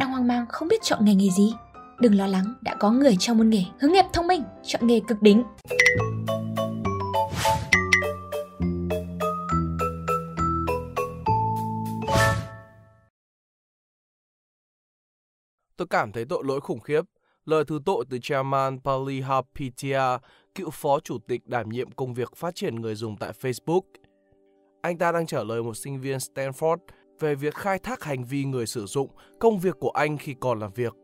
đang hoang mang không biết chọn nghề nghề gì? Đừng lo lắng, đã có người trong môn nghề hướng nghiệp thông minh, chọn nghề cực đỉnh. Tôi cảm thấy tội lỗi khủng khiếp. Lời thứ tội từ chairman Palihapitiya cựu phó chủ tịch đảm nhiệm công việc phát triển người dùng tại Facebook. Anh ta đang trả lời một sinh viên Stanford về việc khai thác hành vi người sử dụng công việc của anh khi còn làm việc.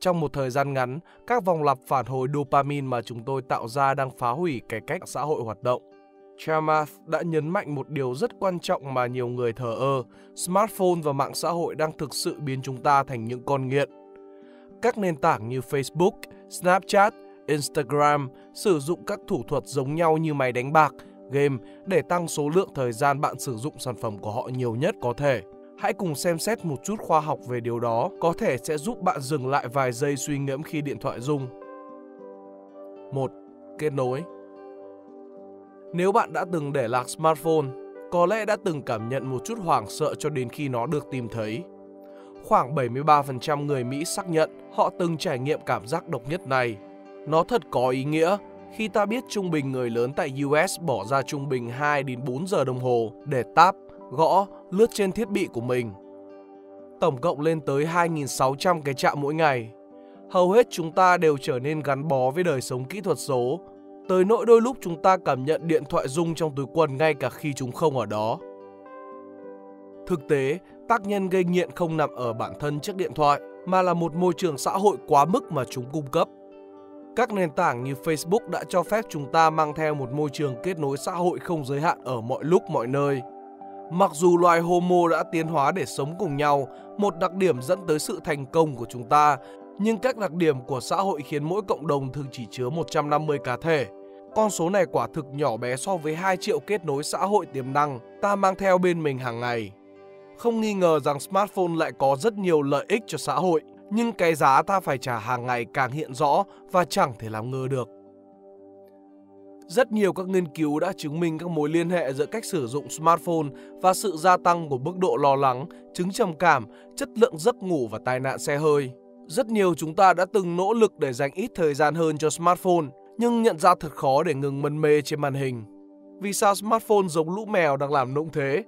Trong một thời gian ngắn, các vòng lặp phản hồi dopamine mà chúng tôi tạo ra đang phá hủy cái cách xã hội hoạt động. Chamath đã nhấn mạnh một điều rất quan trọng mà nhiều người thờ ơ, smartphone và mạng xã hội đang thực sự biến chúng ta thành những con nghiện. Các nền tảng như Facebook, Snapchat, Instagram sử dụng các thủ thuật giống nhau như máy đánh bạc, game để tăng số lượng thời gian bạn sử dụng sản phẩm của họ nhiều nhất có thể. Hãy cùng xem xét một chút khoa học về điều đó, có thể sẽ giúp bạn dừng lại vài giây suy ngẫm khi điện thoại rung. 1. Kết nối Nếu bạn đã từng để lạc smartphone, có lẽ đã từng cảm nhận một chút hoảng sợ cho đến khi nó được tìm thấy. Khoảng 73% người Mỹ xác nhận họ từng trải nghiệm cảm giác độc nhất này. Nó thật có ý nghĩa khi ta biết trung bình người lớn tại US bỏ ra trung bình 2 đến 4 giờ đồng hồ để tap, gõ, lướt trên thiết bị của mình. Tổng cộng lên tới 2.600 cái chạm mỗi ngày. Hầu hết chúng ta đều trở nên gắn bó với đời sống kỹ thuật số, tới nỗi đôi lúc chúng ta cảm nhận điện thoại rung trong túi quần ngay cả khi chúng không ở đó. Thực tế, tác nhân gây nghiện không nằm ở bản thân chiếc điện thoại, mà là một môi trường xã hội quá mức mà chúng cung cấp. Các nền tảng như Facebook đã cho phép chúng ta mang theo một môi trường kết nối xã hội không giới hạn ở mọi lúc mọi nơi. Mặc dù loài Homo đã tiến hóa để sống cùng nhau, một đặc điểm dẫn tới sự thành công của chúng ta, nhưng các đặc điểm của xã hội khiến mỗi cộng đồng thường chỉ chứa 150 cá thể. Con số này quả thực nhỏ bé so với 2 triệu kết nối xã hội tiềm năng ta mang theo bên mình hàng ngày. Không nghi ngờ rằng smartphone lại có rất nhiều lợi ích cho xã hội, nhưng cái giá ta phải trả hàng ngày càng hiện rõ và chẳng thể làm ngơ được. Rất nhiều các nghiên cứu đã chứng minh các mối liên hệ giữa cách sử dụng smartphone và sự gia tăng của mức độ lo lắng, chứng trầm cảm, chất lượng giấc ngủ và tai nạn xe hơi. Rất nhiều chúng ta đã từng nỗ lực để dành ít thời gian hơn cho smartphone, nhưng nhận ra thật khó để ngừng mân mê trên màn hình. Vì sao smartphone giống lũ mèo đang làm nũng thế?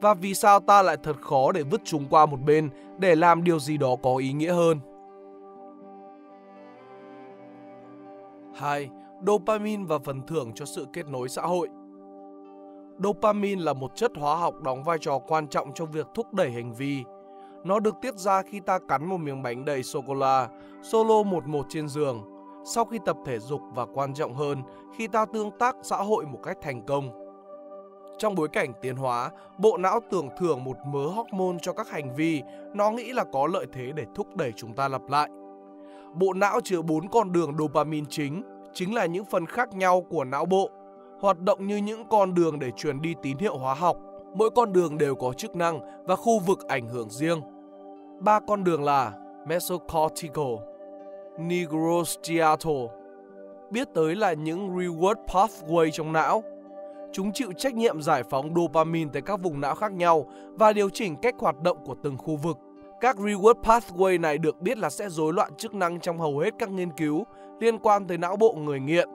Và vì sao ta lại thật khó để vứt chúng qua một bên để làm điều gì đó có ý nghĩa hơn? 2. Dopamine và phần thưởng cho sự kết nối xã hội Dopamine là một chất hóa học đóng vai trò quan trọng trong việc thúc đẩy hành vi. Nó được tiết ra khi ta cắn một miếng bánh đầy sô-cô-la, solo một một trên giường, sau khi tập thể dục và quan trọng hơn, khi ta tương tác xã hội một cách thành công. Trong bối cảnh tiến hóa, bộ não tưởng thưởng một mớ hormone cho các hành vi, nó nghĩ là có lợi thế để thúc đẩy chúng ta lặp lại. Bộ não chứa bốn con đường dopamine chính, chính là những phần khác nhau của não bộ, hoạt động như những con đường để truyền đi tín hiệu hóa học. Mỗi con đường đều có chức năng và khu vực ảnh hưởng riêng. Ba con đường là mesocortical, nigrostriatal, biết tới là những reward pathway trong não, Chúng chịu trách nhiệm giải phóng dopamine tới các vùng não khác nhau và điều chỉnh cách hoạt động của từng khu vực. Các reward pathway này được biết là sẽ rối loạn chức năng trong hầu hết các nghiên cứu liên quan tới não bộ người nghiện.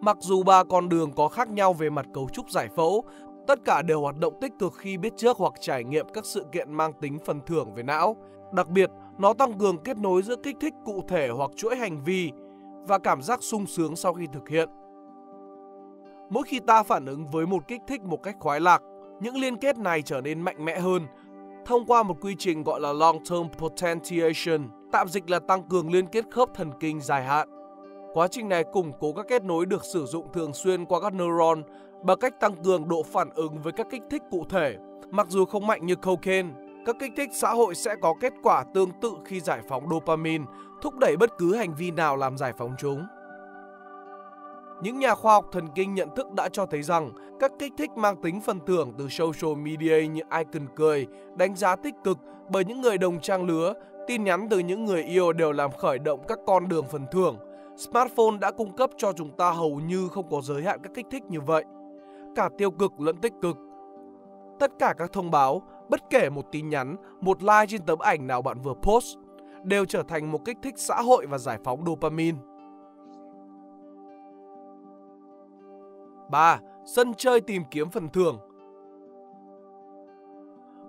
Mặc dù ba con đường có khác nhau về mặt cấu trúc giải phẫu, tất cả đều hoạt động tích cực khi biết trước hoặc trải nghiệm các sự kiện mang tính phần thưởng về não. Đặc biệt, nó tăng cường kết nối giữa kích thích cụ thể hoặc chuỗi hành vi và cảm giác sung sướng sau khi thực hiện. Mỗi khi ta phản ứng với một kích thích một cách khoái lạc, những liên kết này trở nên mạnh mẽ hơn thông qua một quy trình gọi là long-term potentiation, tạm dịch là tăng cường liên kết khớp thần kinh dài hạn. Quá trình này củng cố các kết nối được sử dụng thường xuyên qua các neuron bằng cách tăng cường độ phản ứng với các kích thích cụ thể. Mặc dù không mạnh như cocaine, các kích thích xã hội sẽ có kết quả tương tự khi giải phóng dopamine, thúc đẩy bất cứ hành vi nào làm giải phóng chúng. Những nhà khoa học thần kinh nhận thức đã cho thấy rằng các kích thích mang tính phần thưởng từ social media như icon cười, đánh giá tích cực bởi những người đồng trang lứa, tin nhắn từ những người yêu đều làm khởi động các con đường phần thưởng. Smartphone đã cung cấp cho chúng ta hầu như không có giới hạn các kích thích như vậy, cả tiêu cực lẫn tích cực. Tất cả các thông báo, Bất kể một tin nhắn, một like trên tấm ảnh nào bạn vừa post đều trở thành một kích thích xã hội và giải phóng dopamine. 3. Sân chơi tìm kiếm phần thưởng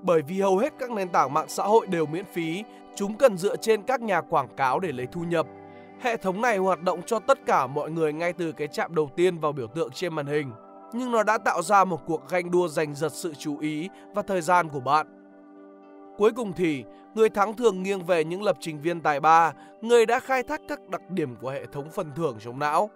Bởi vì hầu hết các nền tảng mạng xã hội đều miễn phí, chúng cần dựa trên các nhà quảng cáo để lấy thu nhập. Hệ thống này hoạt động cho tất cả mọi người ngay từ cái chạm đầu tiên vào biểu tượng trên màn hình. Nhưng nó đã tạo ra một cuộc ganh đua giành giật sự chú ý và thời gian của bạn. Cuối cùng thì, người thắng thường nghiêng về những lập trình viên tài ba, người đã khai thác các đặc điểm của hệ thống phần thưởng trong não.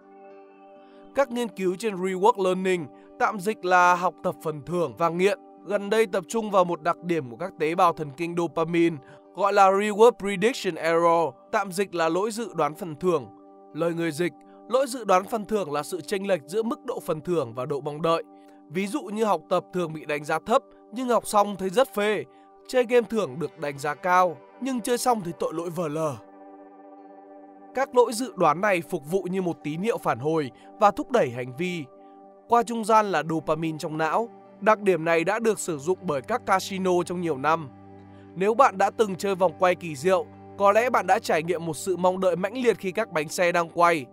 Các nghiên cứu trên Reward Learning, tạm dịch là học tập phần thưởng và nghiện, gần đây tập trung vào một đặc điểm của các tế bào thần kinh dopamine gọi là Reward Prediction Error, tạm dịch là lỗi dự đoán phần thưởng. Lời người dịch, lỗi dự đoán phần thưởng là sự chênh lệch giữa mức độ phần thưởng và độ mong đợi. Ví dụ như học tập thường bị đánh giá thấp nhưng học xong thấy rất phê, chơi game thưởng được đánh giá cao nhưng chơi xong thì tội lỗi vờ lờ. Các lỗi dự đoán này phục vụ như một tín hiệu phản hồi và thúc đẩy hành vi. Qua trung gian là dopamine trong não. Đặc điểm này đã được sử dụng bởi các casino trong nhiều năm. Nếu bạn đã từng chơi vòng quay kỳ diệu, có lẽ bạn đã trải nghiệm một sự mong đợi mãnh liệt khi các bánh xe đang quay.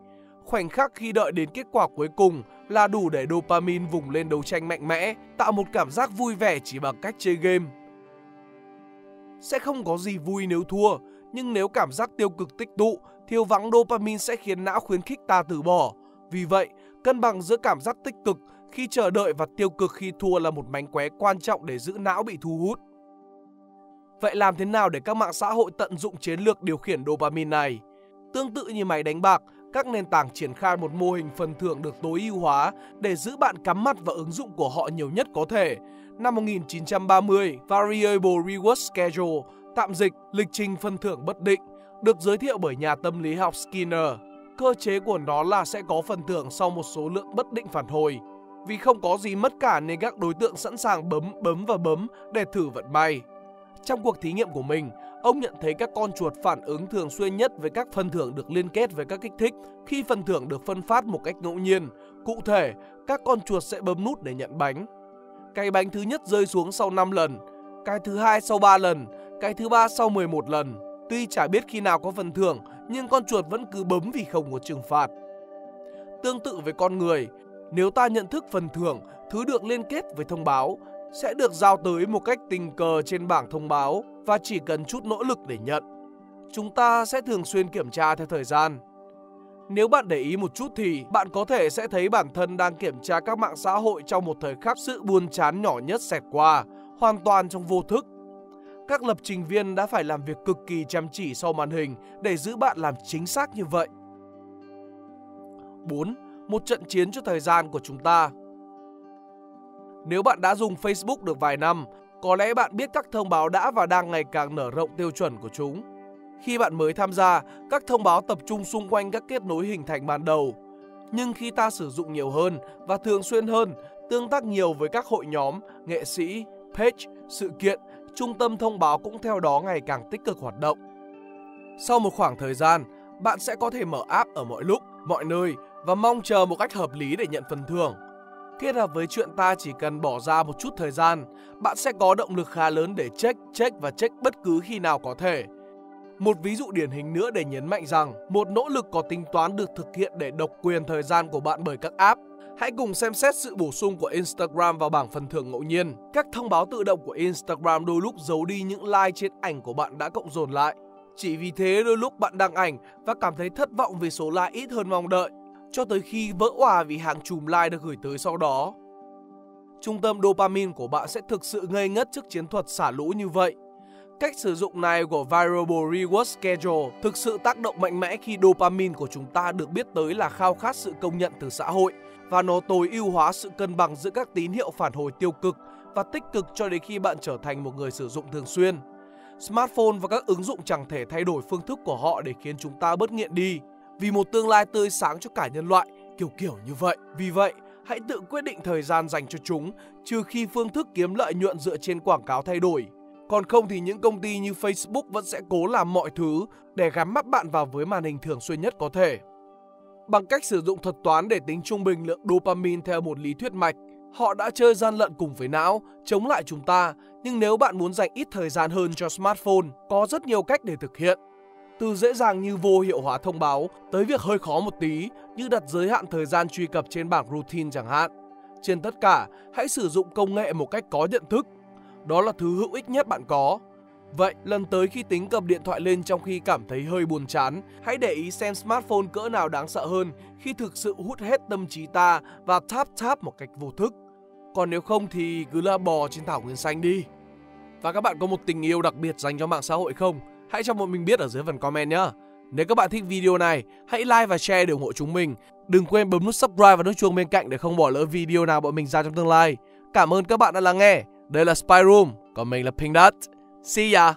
Khoảnh khắc khi đợi đến kết quả cuối cùng là đủ để dopamine vùng lên đấu tranh mạnh mẽ, tạo một cảm giác vui vẻ chỉ bằng cách chơi game. Sẽ không có gì vui nếu thua, nhưng nếu cảm giác tiêu cực tích tụ, thiếu vắng dopamine sẽ khiến não khuyến khích ta từ bỏ. Vì vậy, cân bằng giữa cảm giác tích cực khi chờ đợi và tiêu cực khi thua là một mánh khóe quan trọng để giữ não bị thu hút. Vậy làm thế nào để các mạng xã hội tận dụng chiến lược điều khiển dopamine này? Tương tự như máy đánh bạc, các nền tảng triển khai một mô hình phần thưởng được tối ưu hóa để giữ bạn cắm mặt vào ứng dụng của họ nhiều nhất có thể. Năm 1930, Variable Reward Schedule, tạm dịch lịch trình phần thưởng bất định, được giới thiệu bởi nhà tâm lý học Skinner. Cơ chế của nó là sẽ có phần thưởng sau một số lượng bất định phản hồi. Vì không có gì mất cả nên các đối tượng sẵn sàng bấm, bấm và bấm để thử vận may. Trong cuộc thí nghiệm của mình, ông nhận thấy các con chuột phản ứng thường xuyên nhất với các phần thưởng được liên kết với các kích thích khi phần thưởng được phân phát một cách ngẫu nhiên. Cụ thể, các con chuột sẽ bấm nút để nhận bánh. Cái bánh thứ nhất rơi xuống sau 5 lần, cái thứ hai sau 3 lần, cái thứ ba sau 11 lần. Tuy chả biết khi nào có phần thưởng, nhưng con chuột vẫn cứ bấm vì không có trừng phạt. Tương tự với con người, nếu ta nhận thức phần thưởng, thứ được liên kết với thông báo, sẽ được giao tới một cách tình cờ trên bảng thông báo và chỉ cần chút nỗ lực để nhận. Chúng ta sẽ thường xuyên kiểm tra theo thời gian. Nếu bạn để ý một chút thì bạn có thể sẽ thấy bản thân đang kiểm tra các mạng xã hội trong một thời khắc sự buồn chán nhỏ nhất xẹt qua, hoàn toàn trong vô thức. Các lập trình viên đã phải làm việc cực kỳ chăm chỉ sau màn hình để giữ bạn làm chính xác như vậy. 4. Một trận chiến cho thời gian của chúng ta nếu bạn đã dùng Facebook được vài năm, có lẽ bạn biết các thông báo đã và đang ngày càng nở rộng tiêu chuẩn của chúng. Khi bạn mới tham gia, các thông báo tập trung xung quanh các kết nối hình thành ban đầu. Nhưng khi ta sử dụng nhiều hơn và thường xuyên hơn, tương tác nhiều với các hội nhóm, nghệ sĩ, page, sự kiện, trung tâm thông báo cũng theo đó ngày càng tích cực hoạt động. Sau một khoảng thời gian, bạn sẽ có thể mở app ở mọi lúc, mọi nơi và mong chờ một cách hợp lý để nhận phần thưởng. Kết hợp với chuyện ta chỉ cần bỏ ra một chút thời gian, bạn sẽ có động lực khá lớn để check, check và check bất cứ khi nào có thể. Một ví dụ điển hình nữa để nhấn mạnh rằng một nỗ lực có tính toán được thực hiện để độc quyền thời gian của bạn bởi các app. Hãy cùng xem xét sự bổ sung của Instagram vào bảng phần thưởng ngẫu nhiên. Các thông báo tự động của Instagram đôi lúc giấu đi những like trên ảnh của bạn đã cộng dồn lại. Chỉ vì thế đôi lúc bạn đăng ảnh và cảm thấy thất vọng vì số like ít hơn mong đợi, cho tới khi vỡ òa vì hàng chùm like được gửi tới sau đó. Trung tâm dopamine của bạn sẽ thực sự ngây ngất trước chiến thuật xả lũ như vậy. Cách sử dụng này của Variable Reward Schedule thực sự tác động mạnh mẽ khi dopamine của chúng ta được biết tới là khao khát sự công nhận từ xã hội và nó tối ưu hóa sự cân bằng giữa các tín hiệu phản hồi tiêu cực và tích cực cho đến khi bạn trở thành một người sử dụng thường xuyên. Smartphone và các ứng dụng chẳng thể thay đổi phương thức của họ để khiến chúng ta bớt nghiện đi vì một tương lai tươi sáng cho cả nhân loại, kiểu kiểu như vậy. Vì vậy, hãy tự quyết định thời gian dành cho chúng, trừ khi phương thức kiếm lợi nhuận dựa trên quảng cáo thay đổi. Còn không thì những công ty như Facebook vẫn sẽ cố làm mọi thứ để gắn mắt bạn vào với màn hình thường xuyên nhất có thể. Bằng cách sử dụng thuật toán để tính trung bình lượng dopamine theo một lý thuyết mạch, Họ đã chơi gian lận cùng với não, chống lại chúng ta, nhưng nếu bạn muốn dành ít thời gian hơn cho smartphone, có rất nhiều cách để thực hiện. Từ dễ dàng như vô hiệu hóa thông báo tới việc hơi khó một tí như đặt giới hạn thời gian truy cập trên bảng routine chẳng hạn. Trên tất cả, hãy sử dụng công nghệ một cách có nhận thức. Đó là thứ hữu ích nhất bạn có. Vậy, lần tới khi tính cầm điện thoại lên trong khi cảm thấy hơi buồn chán, hãy để ý xem smartphone cỡ nào đáng sợ hơn khi thực sự hút hết tâm trí ta và tháp tháp một cách vô thức. Còn nếu không thì cứ la bò trên thảo nguyên xanh đi. Và các bạn có một tình yêu đặc biệt dành cho mạng xã hội không? Hãy cho bọn mình biết ở dưới phần comment nhé. Nếu các bạn thích video này, hãy like và share để ủng hộ chúng mình. Đừng quên bấm nút subscribe và nút chuông bên cạnh để không bỏ lỡ video nào bọn mình ra trong tương lai. Cảm ơn các bạn đã lắng nghe. Đây là Spy Room, còn mình là Pink Dot. See ya!